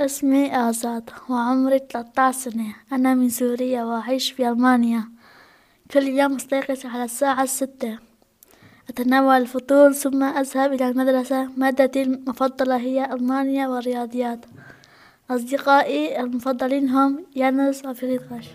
اسمي آزاد وعمري 13 سنة. أنا من سوريا وأعيش في ألمانيا. كل يوم أستيقظ على الساعة الستة أتناول الفطور ثم أذهب إلى المدرسة. مادتي المفضلة هي ألمانيا والرياضيات. أصدقائي المفضلين هم يانس وفريدريش